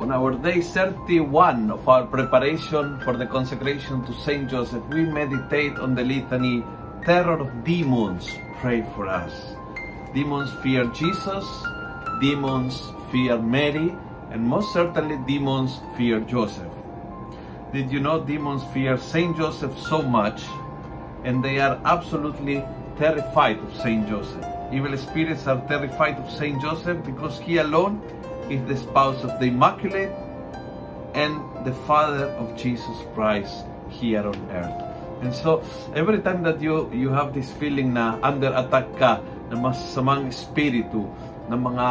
on our day 31 of our preparation for the consecration to Saint Joseph, we meditate on the litany Terror of Demons, pray for us. Demons fear Jesus, demons fear Mary, and most certainly demons fear Joseph. Did you know demons fear Saint Joseph so much and they are absolutely terrified of Saint Joseph? Evil spirits are terrified of Saint Joseph because he alone is the spouse of the Immaculate and the father of Jesus Christ here on earth. And so, every time that you you have this feeling na under attack ka ng masasamang espiritu, ng mga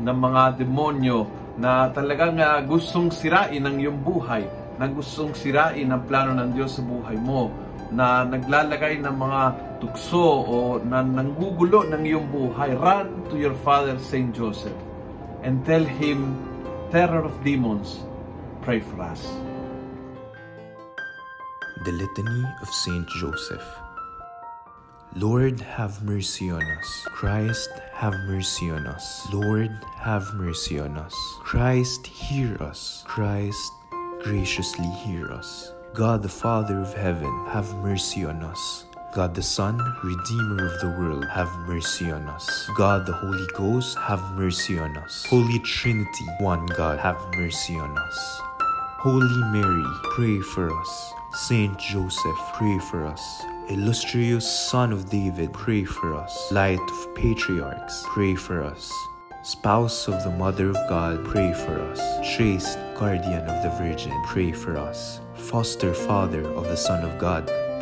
ng mga demonyo na talagang uh, gustong sirain ang iyong buhay, na gustong sirain ang plano ng Diyos sa buhay mo, na naglalagay ng mga tukso o na nanggugulo ng iyong buhay, run to your Father Saint Joseph and tell him, terror of demons, pray for us. The Litany of Saint Joseph. Lord, have mercy on us. Christ, have mercy on us. Lord, have mercy on us. Christ, hear us. Christ, graciously hear us. God the Father of heaven, have mercy on us. God the Son, Redeemer of the world, have mercy on us. God the Holy Ghost, have mercy on us. Holy Trinity, one God, have mercy on us. Holy Mary, pray for us. Saint Joseph, pray for us. Illustrious Son of David, pray for us. Light of Patriarchs, pray for us. Spouse of the Mother of God, pray for us. Chaste Guardian of the Virgin, pray for us. Foster Father of the Son of God,